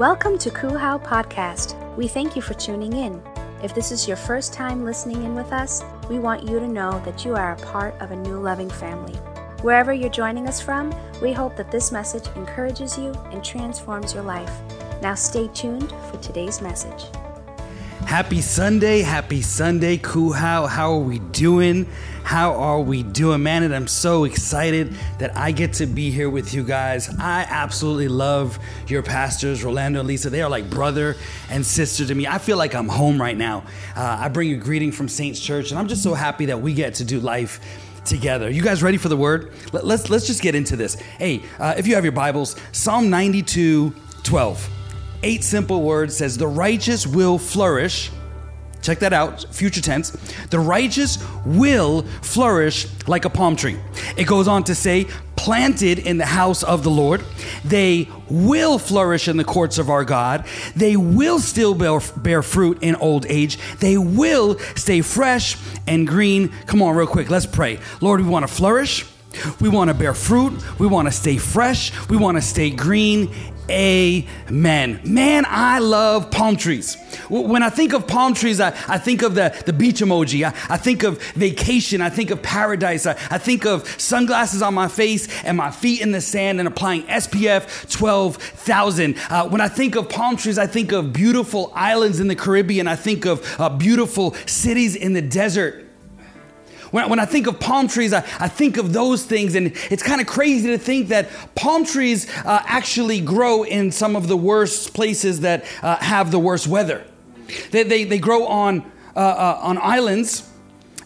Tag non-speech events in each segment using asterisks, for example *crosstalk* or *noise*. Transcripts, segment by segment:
Welcome to Kuhau Podcast. We thank you for tuning in. If this is your first time listening in with us, we want you to know that you are a part of a new loving family. Wherever you're joining us from, we hope that this message encourages you and transforms your life. Now stay tuned for today's message. Happy Sunday, happy Sunday, Kuhau. How are we doing? How are we doing, man? And I'm so excited that I get to be here with you guys. I absolutely love your pastors, Rolando and Lisa. They are like brother and sister to me. I feel like I'm home right now. Uh, I bring you a greeting from Saints Church, and I'm just so happy that we get to do life together. You guys ready for the word? Let, us let's just get into this. Hey, uh, if you have your Bibles, Psalm 92, 12 eight simple words says, The righteous will flourish. Check that out, future tense. The righteous will flourish like a palm tree. It goes on to say, planted in the house of the Lord. They will flourish in the courts of our God. They will still bear, bear fruit in old age. They will stay fresh and green. Come on, real quick, let's pray. Lord, we want to flourish. We want to bear fruit. We want to stay fresh. We want to stay green Amen. Man, I love palm trees. When I think of palm trees, I, I think of the, the beach emoji. I, I think of vacation. I think of paradise. I, I think of sunglasses on my face and my feet in the sand and applying SPF 12,000. Uh, when I think of palm trees, I think of beautiful islands in the Caribbean. I think of uh, beautiful cities in the desert. When, when I think of palm trees, I, I think of those things, and it's kind of crazy to think that palm trees uh, actually grow in some of the worst places that uh, have the worst weather. They, they, they grow on, uh, uh on islands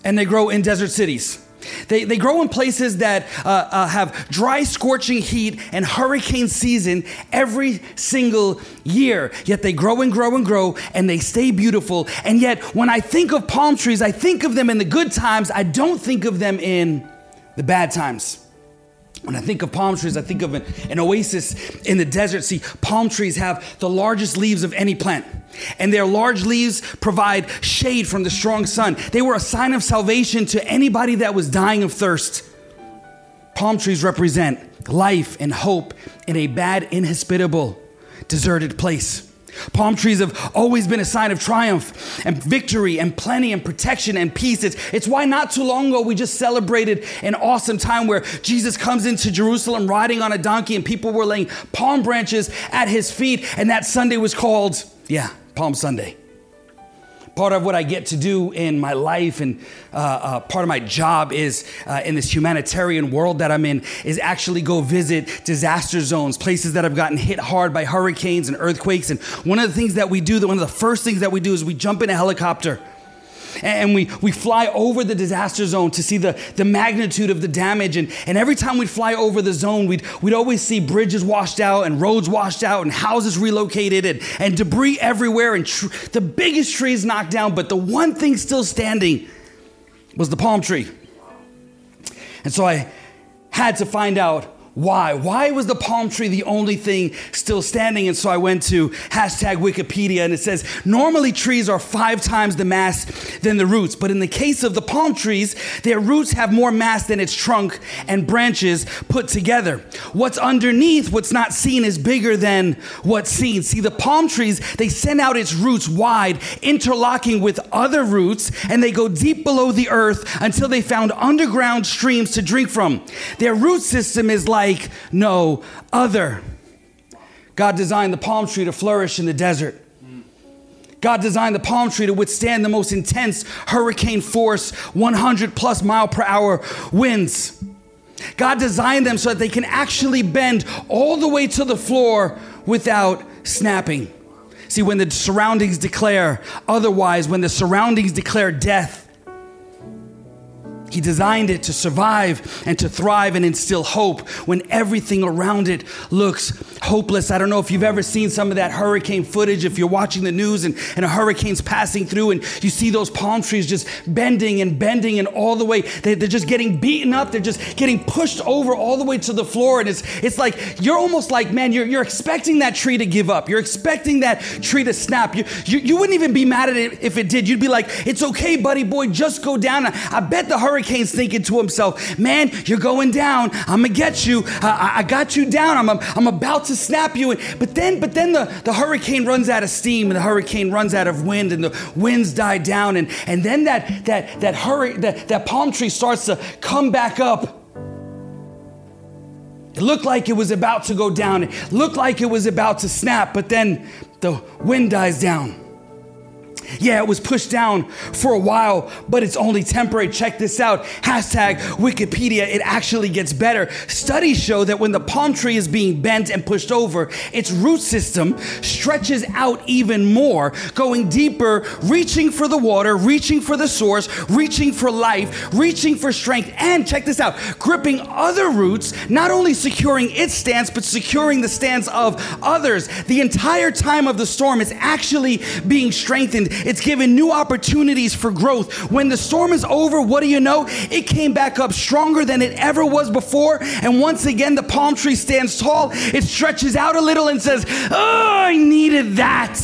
and they grow in desert cities. They, they grow in places that uh, uh, have dry, scorching heat and hurricane season every single year. Yet they grow and grow and grow and they stay beautiful. And yet, when I think of palm trees, I think of them in the good times, I don't think of them in the bad times. When I think of palm trees, I think of an, an, oasis in the desert. See, palm trees have the largest leaves of any plant, and their large leaves provide shade from the strong sun. They were a sign of salvation to anybody that was dying of thirst. Palm trees represent life and hope in a bad, inhospitable, deserted place. Palm trees have always been a sign of triumph and victory and plenty and protection and peace. It's, it's why not too long ago we just celebrated an awesome time where Jesus comes into Jerusalem riding on a donkey and people were laying palm branches at his feet. And that Sunday was called, yeah, Palm Sunday part of what I get to do in my life and uh, uh, part of my job is uh, in this humanitarian world that I'm in is actually go visit disaster zones, places that have gotten hit hard by hurricanes and earthquakes. And one of the things that we do, one of the first things that we do is we jump in a helicopter and we, we fly over the disaster zone to see the, the magnitude of the damage. And, and every time we'd fly over the zone, we'd, we'd always see bridges washed out and roads washed out and houses relocated and, and debris everywhere and tr- the biggest trees knocked down. But the one thing still standing was the palm tree. And so I had to find out why? Why was the palm tree the only thing still standing? And so I went to hashtag Wikipedia and it says normally trees are five times the mass than the roots. But in the case of the palm trees, their roots have more mass than its trunk and branches put together. What's underneath, what's not seen, is bigger than what's seen. See, the palm trees, they send out its roots wide, interlocking with other roots, and they go deep below the earth until they found underground streams to drink from. Their root system is like like no other. God designed the palm tree to flourish in the desert. God designed the palm tree to withstand the most intense hurricane force, 100 plus mile per hour winds. God designed them so that they can actually bend all the way to the floor without snapping. See, when the surroundings declare otherwise, when the surroundings declare death, he designed it to survive and to thrive and instill hope when everything around it looks hopeless. I don't know if you've ever seen some of that hurricane footage, if you're watching the news and, and a hurricane's passing through and you see those palm trees just bending and bending and all the way, they, they're just getting beaten up, they're just getting pushed over all the way to the floor. And it's, it's like, you're almost like, man, you're, you're expecting that tree to give up. You're expecting that tree to snap. You, you, you wouldn't even be mad at it if it did. You'd be like, it's okay, buddy boy, just go down. I bet the hurricane hurricane's thinking to himself, man, you're going down. I'm gonna get you. I, I got you down. I'm, I'm about to snap you. But then, but then the, the hurricane runs out of steam and the hurricane runs out of wind and the winds die down. And, and then that, that, that, hurry, that, that palm tree starts to come back up. It looked like it was about to go down. It looked like it was about to snap, but then the wind dies down. Yeah, it was pushed down for a while, but it's only temporary. Check this out. Hashtag Wikipedia. It actually gets better. Studies show that when the palm tree is being bent and pushed over, its root system stretches out even more, going deeper, reaching for the water, reaching for the source, reaching for life, reaching for strength. And check this out gripping other roots, not only securing its stance, but securing the stance of others. The entire time of the storm is actually being strengthened it's given new opportunities for growth. When the storm is over, what do you know? It came back up stronger than it ever was before. And once again, the palm tree stands tall. It stretches out a little and says, Oh, I needed that.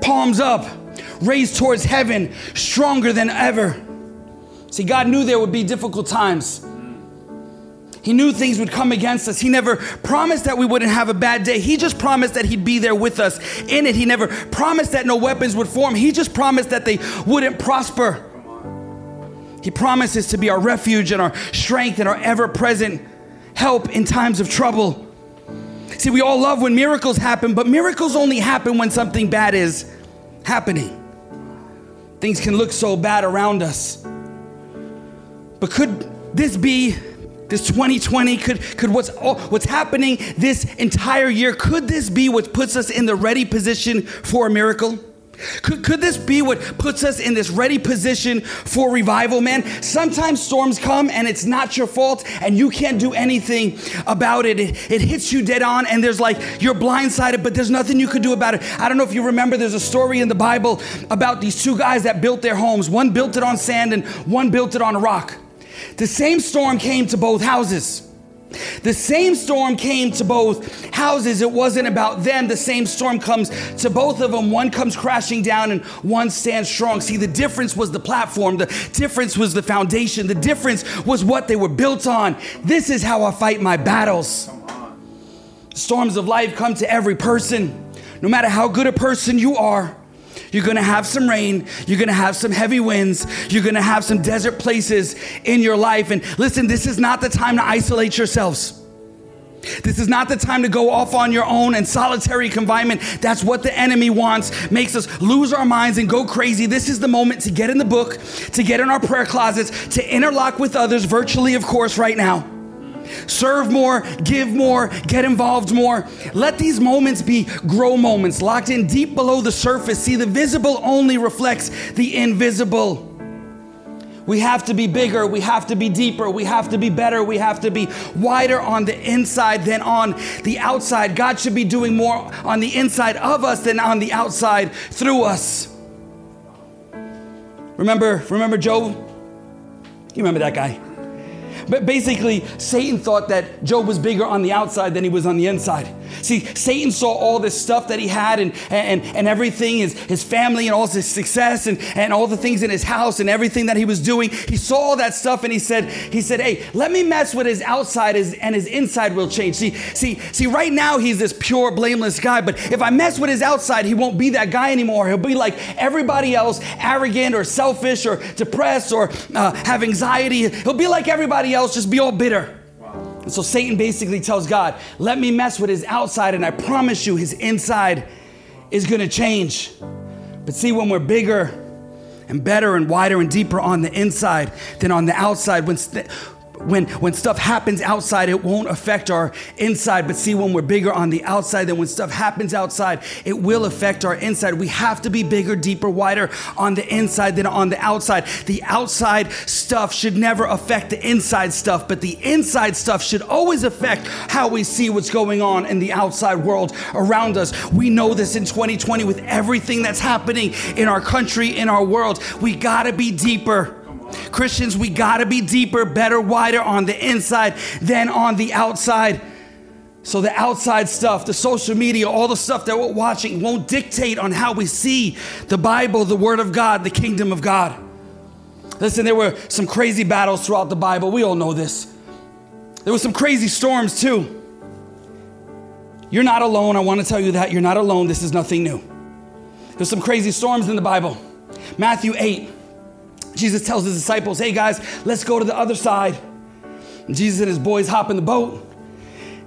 Palms up, raised towards heaven, stronger than ever. See, God knew there would be difficult times. He knew things would come against us. He never promised that we wouldn't have a bad day. He just promised that He'd be there with us in it. He never promised that no weapons would form. He just promised that they wouldn't prosper. He promises to be our refuge and our strength and our ever present help in times of trouble. See, we all love when miracles happen, but miracles only happen when something bad is happening. Things can look so bad around us. But could this be this 2020 could could what's what's happening this entire year could this be what puts us in the ready position for a miracle could, could this be what puts us in this ready position for revival, man? Sometimes storms come and it's not your fault and you can't do anything about it. It, it hits you dead on and there's like, you're blindsided, but there's nothing you could do about it. I don't know if you remember, there's a story in the Bible about these two guys that built their homes. One built it on sand and one built it on a rock. The same storm came to both houses. The same storm came to both houses. It wasn't about them. The same storm comes to both of them. One comes crashing down and one stands strong. See, the difference was the platform. The difference was the foundation. The difference was what they were built on. This is how I fight my battles. Storms of life come to every person. No matter how good a person you are, you're gonna have some rain. You're gonna have some heavy winds. You're gonna have some desert places in your life. And listen, this is not the time to isolate yourselves. This is not the time to go off on your own and solitary confinement. That's what the enemy wants, makes us lose our minds and go crazy. This is the moment to get in the book, to get in our prayer closets, to interlock with others, virtually, of course, right now. Serve more, give more, get involved more. Let these moments be grow moments, locked in deep below the surface. See, the visible only reflects the invisible. We have to be bigger. We have to be deeper. We have to be better. We have to be wider on the inside than on the outside. God should be doing more on the inside of us than on the outside through us. Remember, remember Job? You remember that guy? But basically, Satan thought that Job was bigger on the outside than he was on the inside. See, Satan saw all this stuff that he had and, and, and everything, his, his family and all his success and, and all the things in his house and everything that he was doing. He saw all that stuff and he said, he said, hey, let me mess with his outside and his inside will change. See, see, see, right now he's this pure, blameless guy, but if I mess with his outside, he won't be that guy anymore. He'll be like everybody else, arrogant or selfish or depressed or uh, have anxiety. He'll be like everybody else, just be all bitter. And so Satan basically tells God, let me mess with his outside, and I promise you his inside is gonna change. But see, when we're bigger and better and wider and deeper on the inside than on the outside, when, st- when, when stuff happens outside, it won't affect our inside. But see, when we're bigger on the outside, then when stuff happens outside, it will affect our inside. We have to be bigger, deeper, wider on the inside than on the outside. The outside stuff should never affect the inside stuff, but the inside stuff should always affect how we see what's going on in the outside world around us. We know this in 2020 with everything that's happening in our country, in our world. We gotta be deeper. Christians, we gotta be deeper, better, wider on the inside than on the outside. So the outside stuff, the social media, all the stuff that we're watching won't dictate on how we see the Bible, the Word of God, the kingdom of God. Listen, there were some crazy battles throughout the Bible. We all know this. There were some crazy storms too. You're not alone. I want to tell you that. You're not alone. This is nothing new. There's some crazy storms in the Bible. Matthew 8, Jesus tells his disciples, hey guys, let's go to the other side. And Jesus and his boys hop in the boat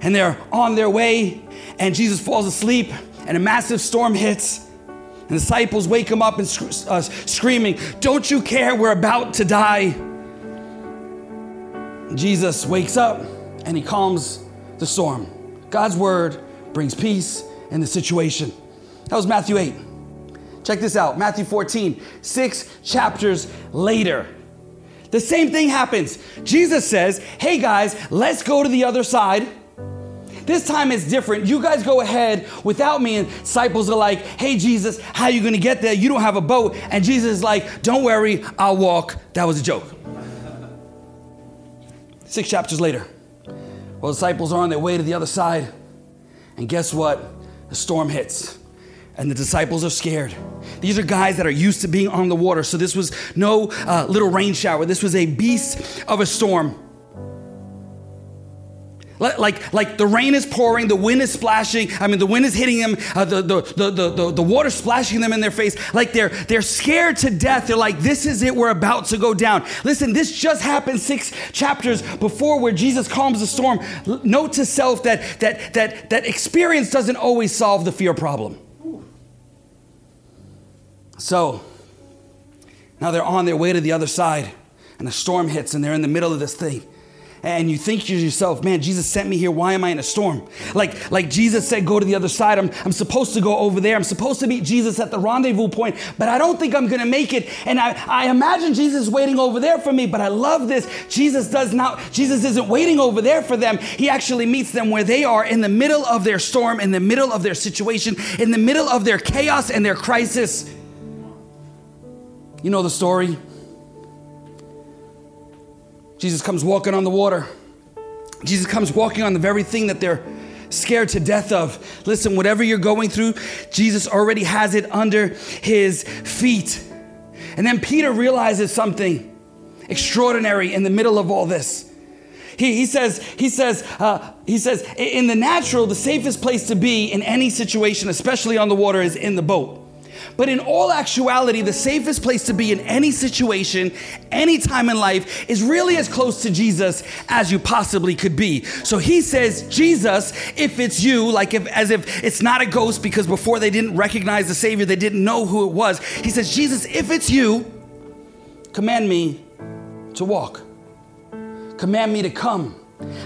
and they're on their way, and Jesus falls asleep, and a massive storm hits. And the disciples wake him up and sc- uh, screaming, Don't you care? We're about to die. Jesus wakes up and he calms the storm. God's word brings peace in the situation. That was Matthew 8. Check this out Matthew 14, six chapters later. The same thing happens. Jesus says, Hey guys, let's go to the other side. This time it's different. You guys go ahead without me. And disciples are like, Hey Jesus, how you gonna get there? You don't have a boat. And Jesus is like, Don't worry, I'll walk. That was a joke. Six chapters later, well, disciples are on their way to the other side. And guess what? The storm hits, and the disciples are scared. These are guys that are used to being on the water, so this was no uh, little rain shower. This was a beast of a storm. Like, like the rain is pouring, the wind is splashing. I mean, the wind is hitting them, uh, the, the, the, the, the, the water splashing them in their face. Like they're, they're scared to death. They're like, this is it, we're about to go down. Listen, this just happened six chapters before where Jesus calms the storm. Note to self that, that, that, that experience doesn't always solve the fear problem. So, now they're on their way to the other side, and a storm hits, and they're in the middle of this thing and you think to yourself, man, Jesus sent me here. Why am I in a storm? Like, like Jesus said, go to the other side. I'm, I'm supposed to go over there. I'm supposed to meet Jesus at the rendezvous point, but I don't think I'm going to make it. And I, I imagine Jesus waiting over there for me, but I love this. Jesus does not, Jesus isn't waiting over there for them. He actually meets them where they are in the middle of their storm, in the middle of their situation, in the middle of their chaos and their crisis. You know the story. Jesus comes walking on the water. Jesus comes walking on the very thing that they're scared to death of. Listen, whatever you're going through, Jesus already has it under his feet. And then Peter realizes something extraordinary in the middle of all this. He, he says, he says, uh, he says, in the natural, the safest place to be in any situation, especially on the water, is in the boat. But in all actuality, the safest place to be in any situation, any time in life, is really as close to Jesus as you possibly could be. So he says, Jesus, if it's you, like if, as if it's not a ghost, because before they didn't recognize the Savior, they didn't know who it was. He says, Jesus, if it's you, command me to walk, command me to come.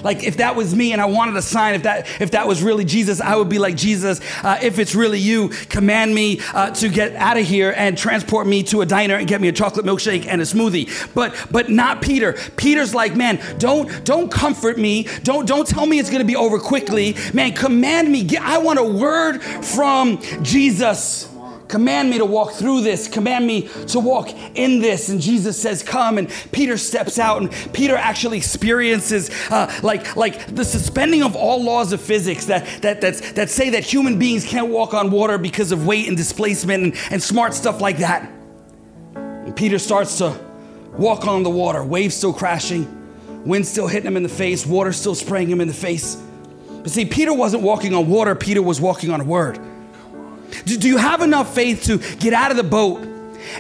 Like if that was me and I wanted a sign, if that if that was really Jesus, I would be like Jesus. Uh, if it's really you, command me uh, to get out of here and transport me to a diner and get me a chocolate milkshake and a smoothie. But but not Peter. Peter's like, man, don't don't comfort me. Don't don't tell me it's gonna be over quickly. Man, command me. I want a word from Jesus. Command me to walk through this. Command me to walk in this. And Jesus says, Come. And Peter steps out, and Peter actually experiences uh, like, like the suspending of all laws of physics that, that, that's, that say that human beings can't walk on water because of weight and displacement and, and smart stuff like that. And Peter starts to walk on the water, waves still crashing, wind still hitting him in the face, water still spraying him in the face. But see, Peter wasn't walking on water, Peter was walking on a word. Do, do you have enough faith to get out of the boat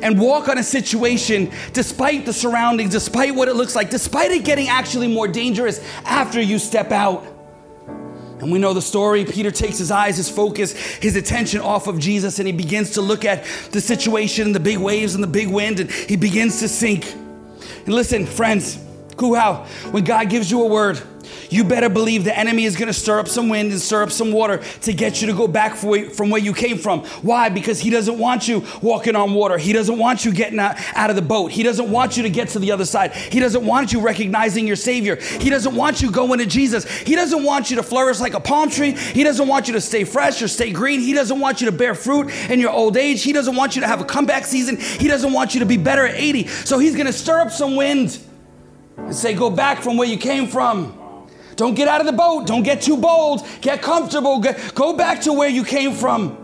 and walk on a situation despite the surroundings, despite what it looks like, despite it getting actually more dangerous after you step out? And we know the story. Peter takes his eyes, his focus, his attention off of Jesus, and he begins to look at the situation, and the big waves and the big wind, and he begins to sink. And listen, friends, Kuhau, when God gives you a word, you better believe the enemy is going to stir up some wind and stir up some water to get you to go back from where you came from. Why? Because he doesn't want you walking on water. He doesn't want you getting out, of the boat. He doesn't want you to get to the other side. He doesn't want you recognizing your Savior. He doesn't want you going to Jesus. He doesn't want you to flourish like a palm tree. He doesn't want you to stay fresh or stay green. He doesn't want you to bear fruit in your old age. He doesn't want you to have a comeback season. He doesn't want you to be better at 80. So he's going to stir up some wind and say, Go back from where you came from. Don't get out of the boat. Don't get too bold. Get comfortable. Go back to where you came from.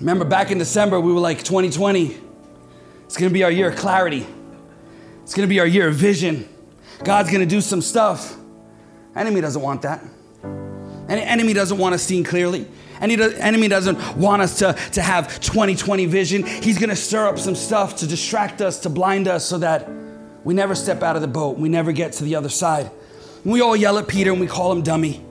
Remember back in December, we were like 2020. It's gonna be our year of clarity. It's gonna be our year of vision. God's gonna do some stuff. Enemy doesn't want that. Enemy doesn't want us seeing clearly. Any enemy doesn't want us to, to have 2020 vision. He's gonna stir up some stuff to distract us, to blind us, so that we never step out of the boat. We never get to the other side. We all yell at Peter and we call him dummy.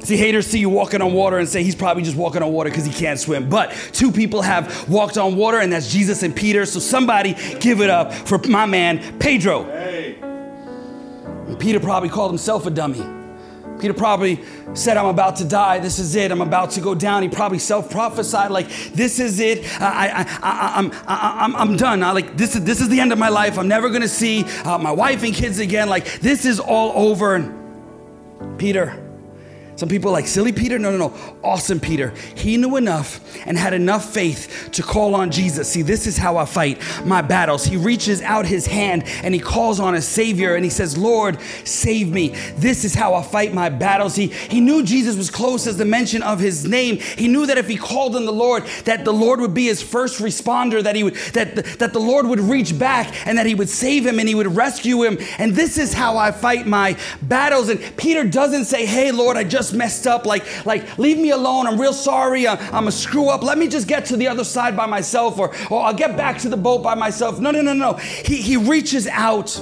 See, haters see you walking on water and say he's probably just walking on water because he can't swim. But two people have walked on water, and that's Jesus and Peter. So somebody give it up for my man, Pedro. Hey. And Peter probably called himself a dummy. Peter probably said, I'm about to die. This is it. I'm about to go down. He probably self prophesied, like, this is it. I, I, I, I'm, I'm, I'm done. I, like, this is, this is the end of my life. I'm never going to see uh, my wife and kids again. Like, this is all over. And Peter, some people like silly Peter. No, no, no. Awesome Peter. He knew enough and had enough faith to call on Jesus. See, this is how I fight my battles. He reaches out his hand and he calls on a Savior and he says, Lord, save me. This is how I fight my battles. He, he knew Jesus was close as the mention of his name. He knew that if he called on the Lord, that the Lord would be his first responder, that he would, that, that the Lord would reach back and that he would save him and he would rescue him. And this is how I fight my battles. And Peter doesn't say, Hey, Lord, I just just messed up. Like, like leave me alone. I'm real sorry. I'm, a screw up. Let me just get to the other side by myself, or, or I'll get back to the boat by myself. No, no, no, no. He, he reaches out.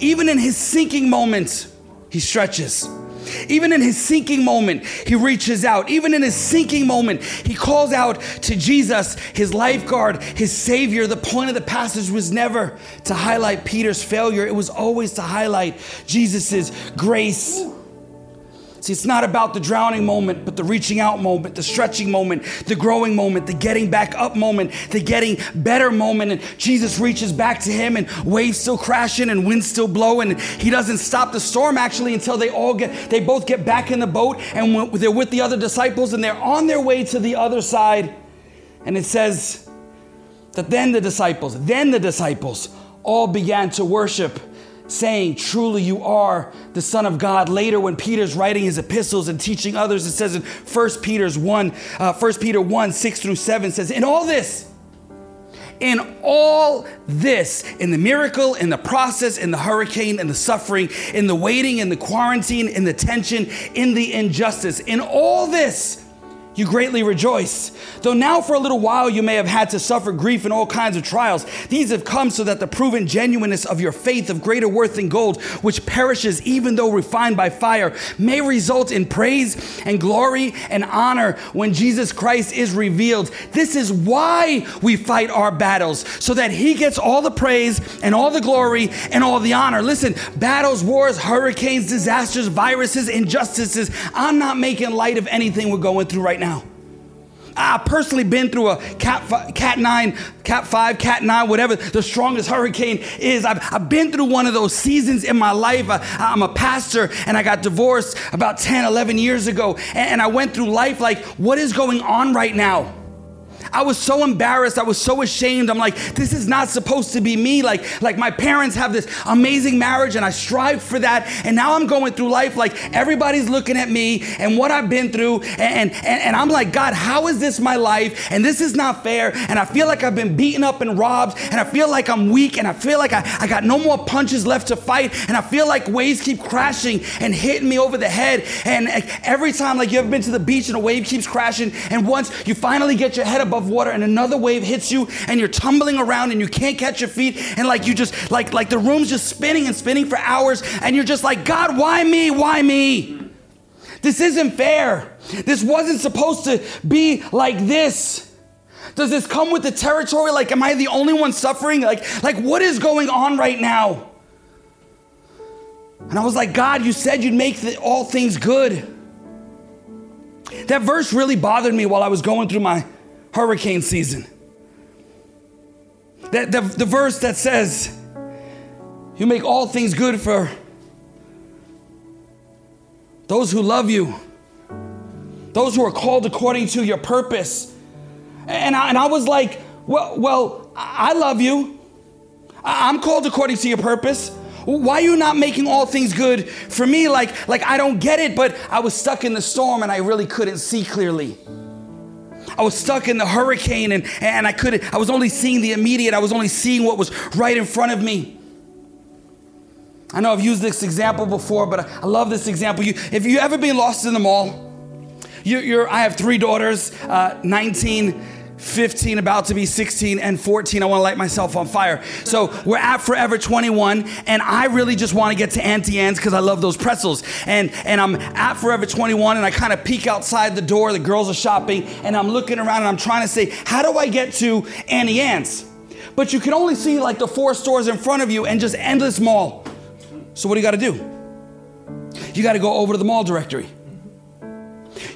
Even in his sinking moments, he stretches. Even in his sinking moment, he reaches out. Even in his sinking moment, he calls out to Jesus, his lifeguard, his savior. The point of the passage was never to highlight Peter's failure, it was always to highlight Jesus' grace. See, it's not about the drowning moment, but the reaching out moment, the stretching moment, the growing moment, the getting back up moment, the getting better moment. And Jesus reaches back to him, and waves still crashing and wind still blowing. And He doesn't stop the storm actually until they all get, they both get back in the boat, and they're with the other disciples, and they're on their way to the other side. And it says that then the disciples, then the disciples all began to worship saying, Truly you are the Son of God. Later, when Peter's writing his epistles and teaching others, it says in 1 Peter's 1, uh, 1 Peter 1, 6 through 7 says, In all this, in all this, in the miracle, in the process, in the hurricane, in the suffering, in the waiting, in the quarantine, in the tension, in the injustice, in all this, you greatly rejoice. Though now for a little while you may have had to suffer grief in all kinds of trials, these have come so that the proven genuineness of your faith of greater worth than gold, which perishes even though refined by fire, may result in praise and glory and honor when Jesus Christ is revealed. This is why we fight our battles, so that He gets all the praise and all the glory and all the honor. Listen, battles, wars, hurricanes, disasters, viruses, injustices, I'm not making light of anything we're going through right now. I've personally been through a cat, cat 9, cat 5, cat 9, whatever the strongest hurricane is. I've, I've been through one of those seasons in my life. I, am a pastor and I got divorced about 10, 11 years ago. And, and I went through life like, what is going on right now? I was so embarrassed. I was so ashamed. I'm like, this is not supposed to be me. Like, like my parents have this amazing marriage and I strive for that. And now I'm going through life like everybody's looking at me and what I've been through. And, and, and I'm like, God, how is this my life? And this is not fair. And I feel like I've been beaten up and robbed. And I feel like I'm weak. And I feel like I, I got no more punches left to fight. And I feel like waves keep crashing and hitting me over the head. And every time, like you ever been to the beach and a wave keeps crashing. And once you finally get your head above above water and another wave hits you and you're tumbling around and you can't catch your feet and like you just like like the room's just spinning and spinning for hours and you're just like God why me? Why me? This isn't fair. This wasn't supposed to be like this. Does this come with the territory? Like am I the only one suffering? Like like what is going on right now? And I was like God you said you'd make the, all things good. That verse really bothered me while I was going through my hurricane season. That the, the verse that says, You make all things good for those who love you, those who are called according to your purpose. And I, and I was like, well, well, I love you. I'm called according to your purpose. Why are you not making all things good for me? Like, like I don't get it, but I was stuck in the storm and I really couldn't see clearly. I was stuck in the hurricane and, and I couldn't, I was only seeing the immediate, I was only seeing what was right in front of me. I know I've used this example before, but I, love this example. You, if you ever been lost in the mall, you, are I have three daughters, uh, 19, 15, about to be 16, and 14. I want to light myself on fire. So we're at Forever 21, and I really just want to get to Auntie Anne's because I love those pretzels. And, and I'm at Forever 21, and I kind of peek outside the door. The girls are shopping, and I'm looking around, and I'm trying to say, how do I get to Auntie Anne's? But you can only see like the four stores in front of you and just endless mall. So what do you got to do? You got to go over to the mall directory.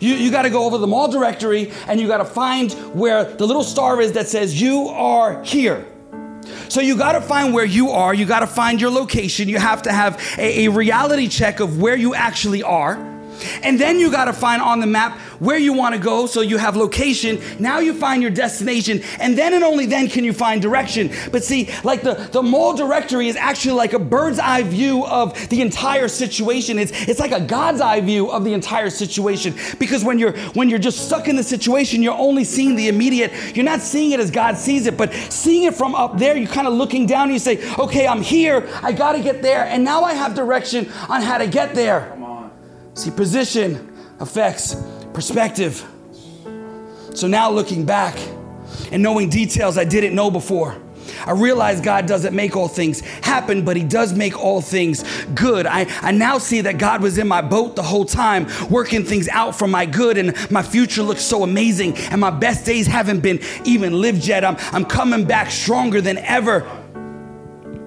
You, you got to go over the mall directory and you got to find where the little star is that says, You are here. So you got to find where you are. You got to find your location. You have to have a, a reality check of where you actually are. And then you got to find on the map where you want to go so you have location. Now you find your destination. And then and only then can you find direction. But see, like the, the mall directory is actually like a bird's eye view of the entire situation. It's, it's like a God's eye view of the entire situation. Because when you're when you're just stuck in the situation, you're only seeing the immediate. You're not seeing it as God sees it, but seeing it from up there, you're kind of looking down and you say, okay, I'm here, I gotta get there, and now I have direction on how to get there. See, position affects perspective. So now looking back and knowing details I didn't know before, I realize God doesn't make all things happen, but He does make all things good. I, I now see that God was in my boat the whole time, working things out for my good, and my future looks so amazing, and my best days haven't been even lived yet. I'm, I'm coming back stronger than ever.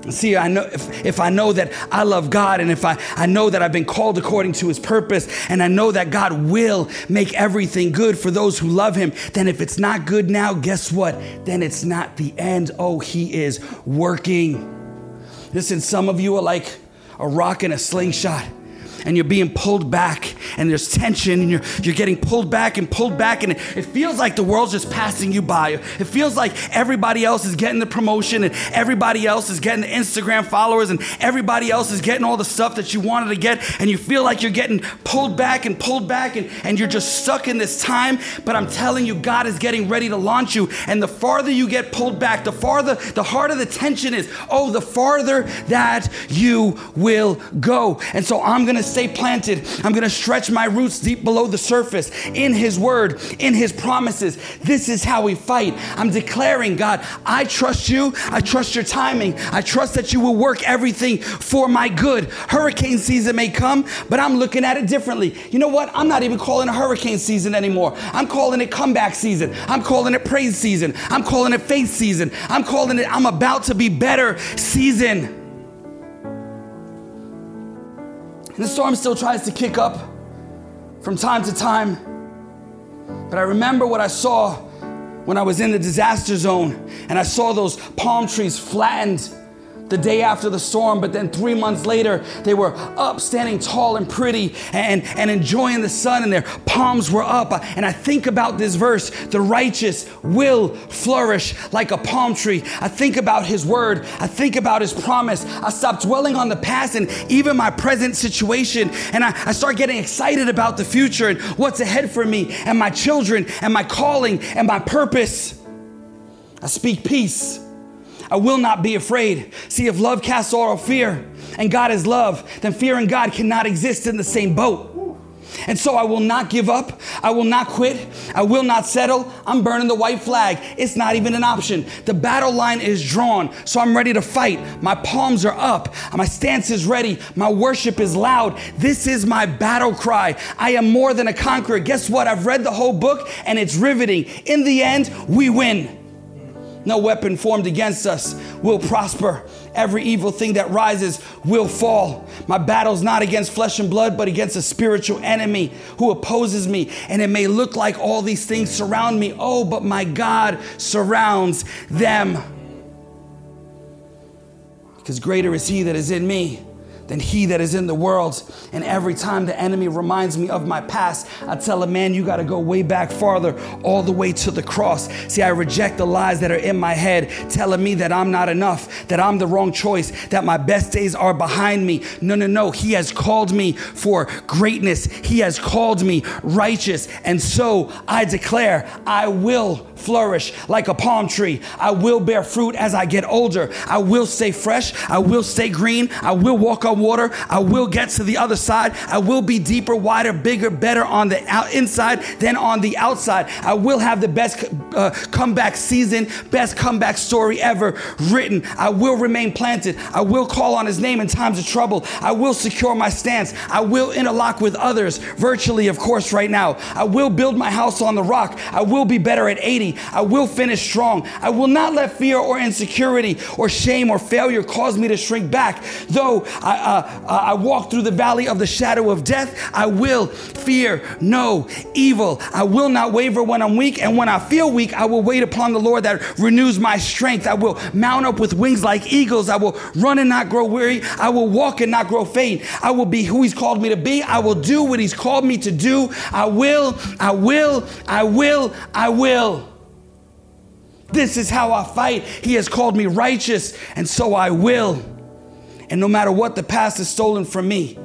See, I know if, if I know that I love God and if I, I know that I've been called according to his purpose and I know that God will make everything good for those who love him, then if it's not good now, guess what? Then it's not the end. Oh, he is working. Listen, some of you are like a rock in a slingshot and you're being pulled back and there's tension and you're, you're getting pulled back and pulled back and it, it feels like the world's just passing you by. It feels like everybody else is getting the promotion and everybody else is getting the Instagram followers and everybody else is getting all the stuff that you wanted to get and you feel like you're getting pulled back and pulled back and, and you're just stuck in this time. But I'm telling you, God is getting ready to launch you. And the farther you get pulled back, the farther, the harder the tension is. Oh, the farther that you will go. And so I'm going to stay planted. I'm going to stretch my roots deep below the surface in His Word, in His promises. This is how we fight. I'm declaring, God, I trust you. I trust your timing. I trust that you will work everything for my good. Hurricane season may come, but I'm looking at it differently. You know what? I'm not even calling it hurricane season anymore. I'm calling it comeback season. I'm calling it praise season. I'm calling it faith season. I'm calling it I'm about to be better season. And the storm still tries to kick up from time to time. But I remember what I saw when I was in the disaster zone and I saw those palm trees flattened the day after the storm, but then three months later, they were up, standing tall and pretty and, and enjoying the sun, and their palms were up. And I think about this verse the righteous will flourish like a palm tree. I think about his word, I think about his promise. I stop dwelling on the past and even my present situation, and I, I start getting excited about the future and what's ahead for me and my children and my calling and my purpose. I speak peace. I will not be afraid. See, if love casts all fear and God is love, then fear and God cannot exist in the same boat. And so I will not give up. I will not quit. I will not settle. I'm burning the white flag. It's not even an option. The battle line is drawn, so I'm ready to fight. My palms are up. My stance is ready. My worship is loud. This is my battle cry. I am more than a conqueror. Guess what? I've read the whole book and it's riveting. In the end, we win. No weapon formed against us will prosper. Every evil thing that rises will fall. My battle's not against flesh and blood, but against a spiritual enemy who opposes me. And it may look like all these things surround me. Oh, but my God surrounds them. Because greater is He that is in me than he that is in the world. And every time the enemy reminds me of my past, I tell him, man, you got to go way back farther, all the way to the cross. See, I reject the lies that are in my head telling me that I'm not enough, that I'm the wrong choice, that my best days are behind me. No, no, no. He has called me for greatness, He has called me righteous. And so I declare, I will flourish like a palm tree. I will bear fruit as I get older. I will stay fresh. I will stay green. I will walk on water. I will get to the other side. I will be deeper, wider, bigger, better on the out, inside than on the outside. I will have the best uh, comeback season, best comeback story ever written. I will remain planted. I will call on his name in times of trouble. I will secure my stance. I will interlock with others virtually, of course, right now. I will build my house on the rock. I will be better at 80. I will finish strong. I will not let fear or insecurity or shame or failure cause me to shrink back. Though I, uh, uh, I walk through the valley of the shadow of death, I will fear no evil. I will not waver when I'm weak, and when I feel weak, I will wait upon the Lord that renews my strength. I will mount up with wings like eagles. I will run and not grow weary. I will walk and not grow faint. I will be who He's called me to be. I will do what He's called me to do. I will, I will, I will, I will. This is how I fight. He has called me righteous, and so I will. And no matter what the past has stolen from me,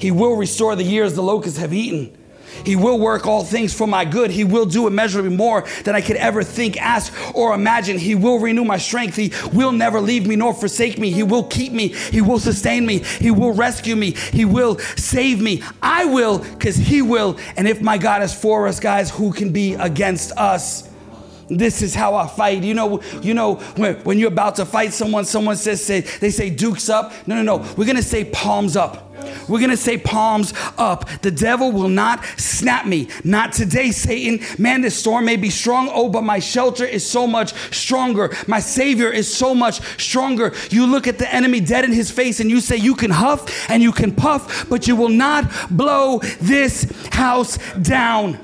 He will restore the years the locusts have eaten. He will work all things for my good. He will do immeasurably more than I could ever think, ask, or imagine. He will renew my strength. He will never leave me nor forsake me. He will keep me. He will sustain me. He will rescue me. He will save me. I will because He will. And if my God is for us, guys, who can be against us? This is how I fight. You know, you know when, when you're about to fight someone, someone says, say, they say dukes up. No, no, no. We're gonna say palms up. We're going to say palms up. The devil will not snap me. Not today, Satan. Man, this storm may be strong. Oh, but my shelter is so much stronger. My Savior is so much stronger. You look at the enemy dead in his face and you say, You can huff and you can puff, but you will not blow this house down.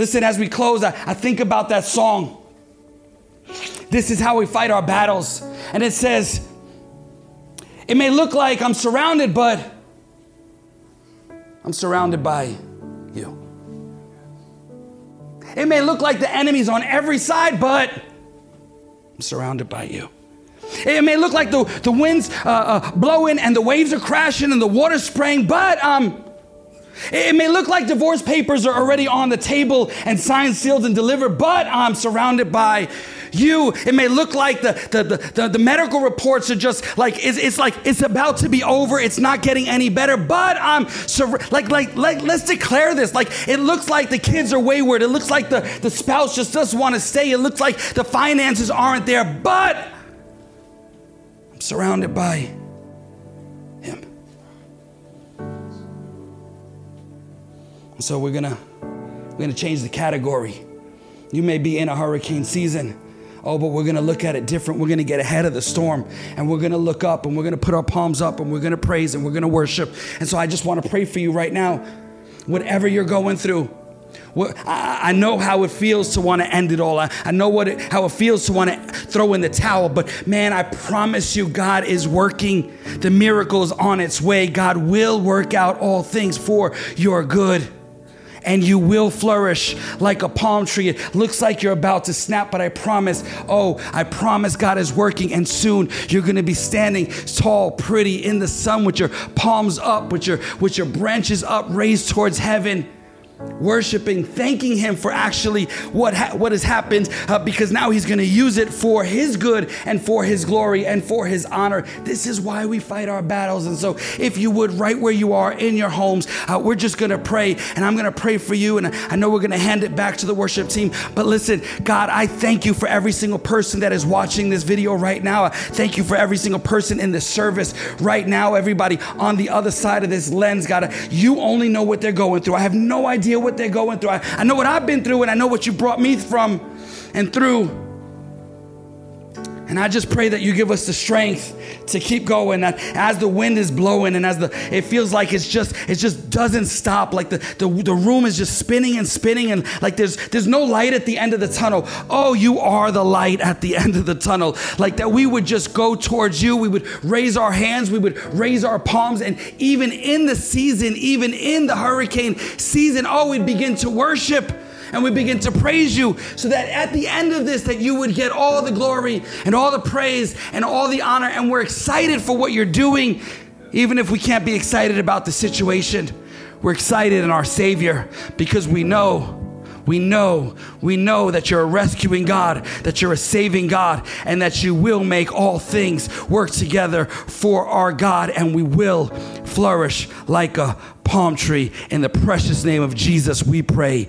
Listen, as we close, I, I think about that song. This is how we fight our battles. And it says, It may look like I'm surrounded, but I'm surrounded by you. It may look like the enemy's on every side, but I'm surrounded by you. It may look like the, the wind's uh, uh, blowing and the waves are crashing and the water's spraying, but I'm it may look like divorce papers are already on the table and signed, sealed, and delivered, but I'm surrounded by you. It may look like the, the, the, the, the medical reports are just like, it's, it's, like it's about to be over. It's not getting any better, but I'm sur- like, like, like, let's declare this. Like, it looks like the kids are wayward. It looks like the, the spouse just doesn't want to stay. It looks like the finances aren't there, but I'm surrounded by So we're gonna we're gonna change the category. You may be in a hurricane season. Oh, but we're gonna look at it different. We're gonna get ahead of the storm and we're gonna look up and we're gonna put our palms up and we're gonna praise and we're gonna worship. And so I just wanna pray for you right now. Whatever you're going through, I, know how it feels to want to end it all. I, I know what it, how it feels to want to throw in the towel. But man, I promise you, God is working. The miracle is on its way. God will work out all things for your good and you will flourish like a palm tree. It looks like you're about to snap, but I promise, oh, I promise God is working, and soon you're gonna be standing tall, pretty in the sun with your palms up, with your with your branches up, raised towards heaven worshiping, thanking Him for actually what, ha- what has happened, uh, because now He's going to use it for His good and for His glory and for His honor. This is why we fight our battles. And so, if you would, right where you are in your homes, uh, we're just going to pray, and I'm going to pray for you. And I know we're going to hand it back to the worship team. But listen, God, I thank you for every single person that is watching this video right now. I thank you for every single person in the service right now, everybody on the other side of this lens, God. You only know what they're going through. I have no idea idea what they're going through. I, I know what I've been through, and I know what you brought me from and through. And I just pray that you give us the strength to keep going. That as the wind is blowing and as the it feels like it's just it just doesn't stop. Like the, the, the room is just spinning and spinning and like there's there's no light at the end of the tunnel. Oh, you are the light at the *laughs* end of the tunnel. Like that we would just go towards you. We would raise our hands, we would raise our palms, and even in the season, even in the hurricane season, oh, we'd begin to worship and we begin to praise you so that at the end of this that you would get all the glory and all the praise and all the honor and we're excited for what you're doing even if we can't be excited about the situation we're excited in our savior because we know we know, we know that you're a rescuing God, that you're a saving God, and that you will make all things work together for our God, and we will flourish like a palm tree. In the precious name of Jesus, we pray.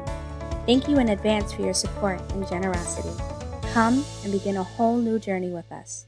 Thank you in advance for your support and generosity. Come and begin a whole new journey with us.